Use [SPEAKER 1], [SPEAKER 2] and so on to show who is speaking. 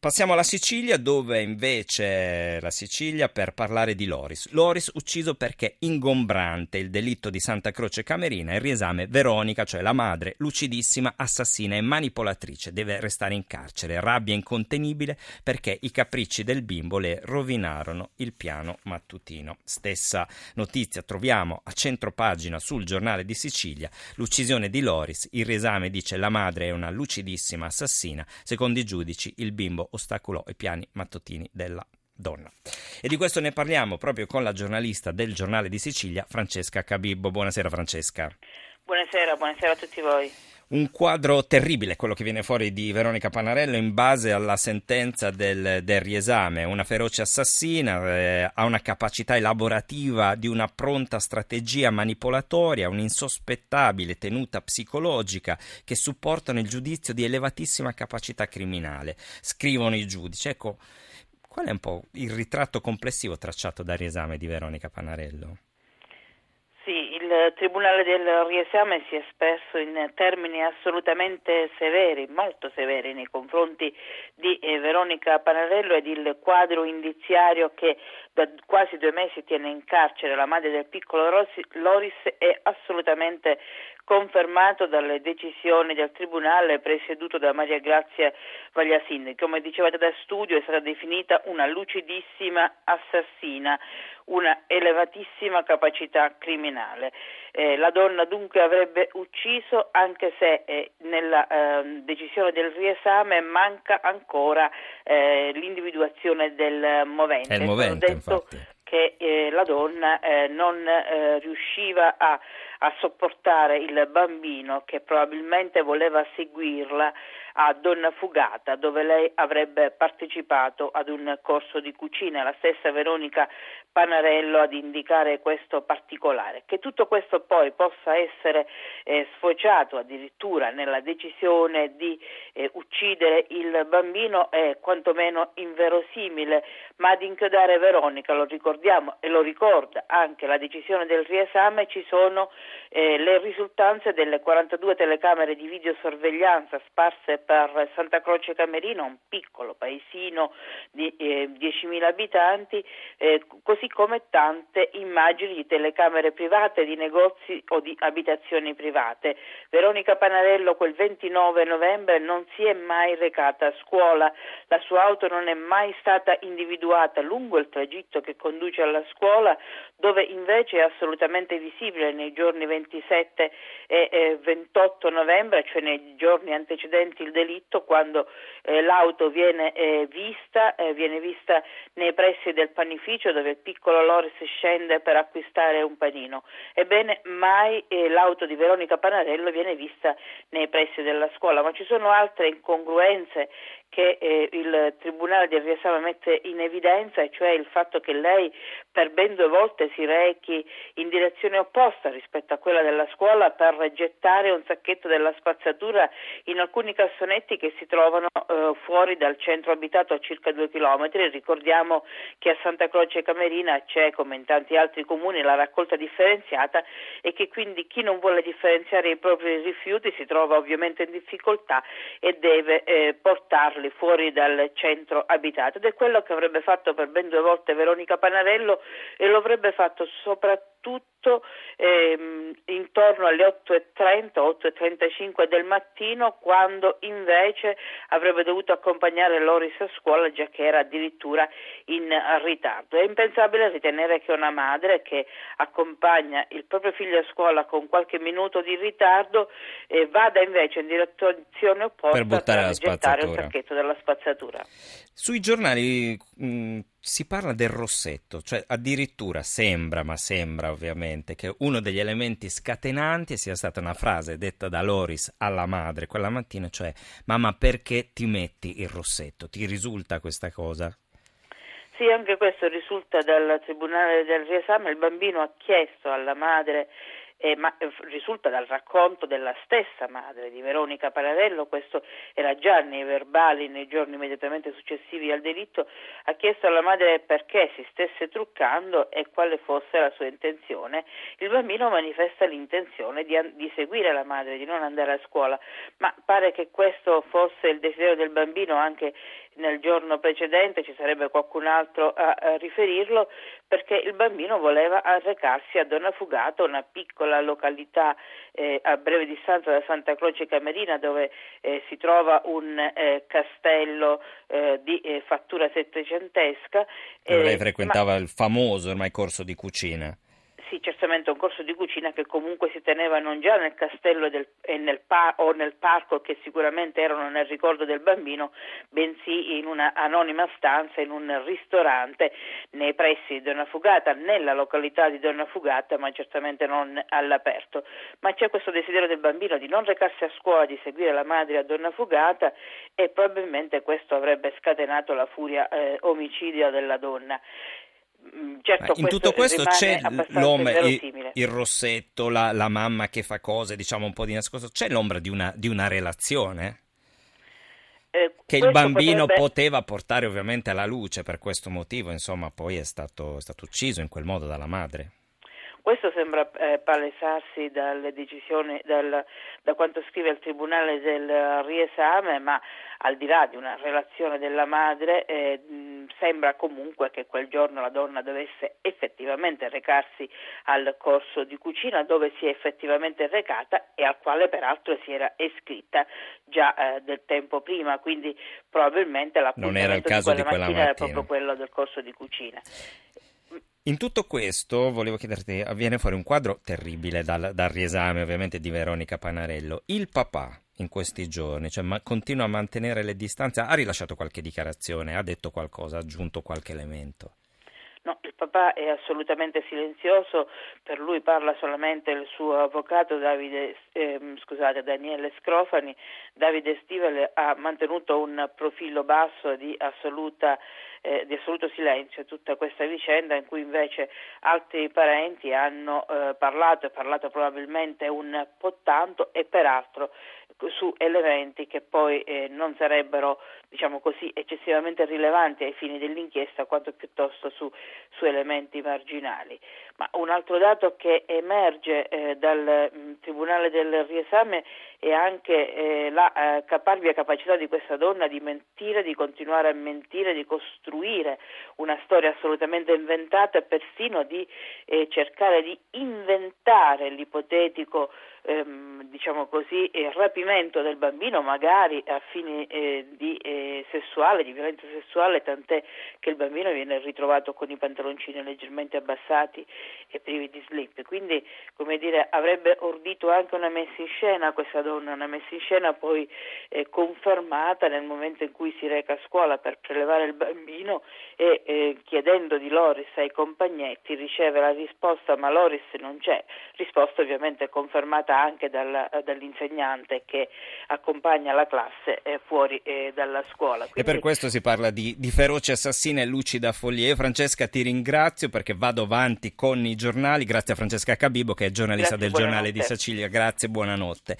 [SPEAKER 1] Passiamo alla Sicilia dove invece la Sicilia per parlare di Loris. Loris ucciso perché ingombrante il delitto di Santa Croce Camerina, il riesame Veronica, cioè la madre, lucidissima, assassina e manipolatrice, deve restare in carcere, rabbia incontenibile perché i capricci del bimbo le rovinarono il piano mattutino. Stessa notizia troviamo a centro pagina sul giornale di Sicilia, l'uccisione di Loris, il riesame dice la madre è una lucidissima assassina, secondo i giudici il bimbo ostacolò i piani mattutini della donna. E di questo ne parliamo proprio con la giornalista del giornale di Sicilia, Francesca Cabibbo. Buonasera Francesca.
[SPEAKER 2] Buonasera, buonasera a tutti voi.
[SPEAKER 1] Un quadro terribile quello che viene fuori di Veronica Panarello in base alla sentenza del, del riesame. Una feroce assassina, eh, ha una capacità elaborativa di una pronta strategia manipolatoria, un'insospettabile tenuta psicologica che supportano il giudizio di elevatissima capacità criminale. Scrivono i giudici. Ecco, qual è un po' il ritratto complessivo tracciato dal riesame di Veronica Panarello?
[SPEAKER 2] Il Tribunale del riesame si è espresso in termini assolutamente severi, molto severi nei confronti di eh, Veronica Panarello ed il quadro indiziario che da quasi due mesi tiene in carcere la madre del piccolo Loris è assolutamente confermato dalle decisioni del Tribunale presieduto da Maria Grazia Vagliasin. Come dicevate da studio è stata definita una lucidissima assassina, una elevatissima capacità criminale. Eh, la donna dunque avrebbe ucciso anche se eh, nella eh, decisione del riesame manca ancora eh, l'individuazione del movente.
[SPEAKER 1] È il movente,
[SPEAKER 2] che eh, la donna eh, non eh, riusciva a, a, sopportare il bambino che probabilmente voleva seguirla a Donna Fugata dove lei avrebbe partecipato ad un corso di cucina, la stessa Veronica Panarello ad indicare questo particolare. Che tutto questo poi possa essere eh, sfociato addirittura nella decisione di eh, uccidere il bambino è quantomeno inverosimile, ma ad inchiodare Veronica, lo ricordiamo e lo ricorda anche la decisione del riesame, ci sono eh, le risultanze delle 42 telecamere di videosorveglianza sparse per Santa Croce Camerino, un piccolo paesino di eh, 10.000 abitanti, eh, così come tante immagini di telecamere private, di negozi o di abitazioni private. Veronica Panarello quel 29 novembre non si è mai recata a scuola, la sua auto non è mai stata individuata lungo il tragitto che conduce alla scuola, dove invece è assolutamente visibile nei giorni 27 e 28 novembre, cioè nei giorni antecedenti il delitto quando eh, l'auto viene eh, vista, eh, viene vista nei pressi del panificio dove il piccolo Loris scende per acquistare un panino. Ebbene, mai eh, l'auto di Veronica Panarello viene vista nei pressi della scuola, ma ci sono altre incongruenze che eh, il Tribunale del riesame mette in evidenza, e cioè il fatto che lei per ben due volte si rechi in direzione opposta rispetto a quella della scuola per gettare un sacchetto della spazzatura in alcuni cassonetti che si trovano eh, fuori dal centro abitato a circa due chilometri. Ricordiamo che a Santa Croce Camerina c'è, come in tanti altri comuni, la raccolta differenziata e che quindi chi non vuole differenziare i propri rifiuti si trova ovviamente in difficoltà e deve eh, portarli portarli fuori dal centro abitato ed è quello che avrebbe fatto per ben due volte Veronica Panarello e lo avrebbe fatto soprattutto ehm, intorno alle 8.30, 8.35 del mattino quando invece avrebbe dovuto accompagnare Loris a scuola già che era addirittura in ritardo. È impensabile ritenere che una madre che accompagna il proprio figlio a scuola con qualche minuto di ritardo eh, vada invece in direzione opposta
[SPEAKER 1] per buttare
[SPEAKER 2] per
[SPEAKER 1] la spazzatura
[SPEAKER 2] effetto della spazzatura.
[SPEAKER 1] Sui giornali mh, si parla del rossetto, cioè addirittura sembra, ma sembra ovviamente, che uno degli elementi scatenanti sia stata una frase detta da Loris alla madre quella mattina, cioè mamma perché ti metti il rossetto? Ti risulta questa cosa?
[SPEAKER 2] Sì, anche questo risulta dal Tribunale del riesame, il bambino ha chiesto alla madre eh, ma eh, risulta dal racconto della stessa madre di Veronica Pararello, questo era già nei verbali nei giorni immediatamente successivi al delitto, ha chiesto alla madre perché si stesse truccando e quale fosse la sua intenzione. Il bambino manifesta l'intenzione di, di seguire la madre, di non andare a scuola, ma pare che questo fosse il desiderio del bambino anche nel giorno precedente, ci sarebbe qualcun altro a, a riferirlo, perché il bambino voleva recarsi a Donna Fugata, una piccola località eh, a breve distanza da Santa Croce Camerina dove eh, si trova un eh, castello eh, di eh, fattura settecentesca.
[SPEAKER 1] lei frequentava ma... il famoso ormai corso di cucina
[SPEAKER 2] sì, certamente un corso di cucina che comunque si teneva non già nel castello del, nel par- o nel parco che sicuramente erano nel ricordo del bambino, bensì in una anonima stanza in un ristorante nei pressi di Donna Fugata, nella località di Donna Fugata, ma certamente non all'aperto. Ma c'è questo desiderio del bambino di non recarsi a scuola, di seguire la madre a Donna Fugata e probabilmente questo avrebbe scatenato la furia eh, omicidia della donna.
[SPEAKER 1] Mm, certo, in tutto questo c'è l'ombra, il, il, rossetto, la, la, mamma che fa cose, diciamo un po' di nascosto, c'è l'ombra di una, di una relazione? Eh, che il bambino potrebbe... poteva portare ovviamente alla luce per questo motivo, insomma, poi è stato, è stato ucciso in quel modo dalla madre.
[SPEAKER 2] Questo sembra eh, palesarsi dalle decisioni, dal, da quanto scrive il Tribunale del riesame, ma al di là di una relazione della madre, eh, sembra comunque che quel giorno la donna dovesse effettivamente recarsi al corso di cucina dove si è effettivamente recata e al quale peraltro si era iscritta già eh, del tempo prima, quindi probabilmente
[SPEAKER 1] non era il caso di quella,
[SPEAKER 2] di
[SPEAKER 1] quella mattina
[SPEAKER 2] era proprio quello del corso di cucina.
[SPEAKER 1] In tutto questo, volevo chiederti, avviene fuori un quadro terribile dal, dal, riesame ovviamente di Veronica Panarello. Il papà in questi giorni cioè, ma continua a mantenere le distanze, ha rilasciato qualche dichiarazione, ha detto qualcosa, ha aggiunto qualche elemento?
[SPEAKER 2] Papà è assolutamente silenzioso, per lui parla solamente il suo avvocato Davide, eh, scusate, Daniele Scrofani. Davide Stivele ha mantenuto un profilo basso di, assoluta, eh, di assoluto silenzio tutta questa vicenda in cui invece altri parenti hanno eh, parlato e parlato probabilmente un po' tanto e peraltro su elementi che poi eh, non sarebbero diciamo così, eccessivamente rilevanti ai fini dell'inchiesta quanto piuttosto su, su elementi marginali. Ma un altro dato che emerge eh, dal Tribunale del riesame è anche eh, la eh, caparbia capacità di questa donna di mentire, di continuare a mentire, di costruire una storia assolutamente inventata e persino di eh, cercare di inventare l'ipotetico ehm, diciamo così, rapimento del bambino magari a fini eh, di eh, sessuale, di violenza sessuale, tant'è che il bambino viene ritrovato con i pantaloncini leggermente abbassati e privi di slip. Quindi, come dire, avrebbe ordito anche una messa in scena questa donna, una messa in scena poi eh, confermata nel momento in cui si reca a scuola per prelevare il bambino e eh, chiedendo di Loris ai compagnetti riceve la risposta ma Loris non c'è, risposta ovviamente confermata anche dal, dall'insegnante che accompagna la classe eh, fuori eh, dalla scuola.
[SPEAKER 1] Quindi... E per questo si parla di, di feroci assassine e lucida follia. Francesca ti ringrazio perché vado avanti con i giornali, grazie a Francesca Cabibo che è giornalista grazie, del giornale di Sicilia, grazie, buonanotte.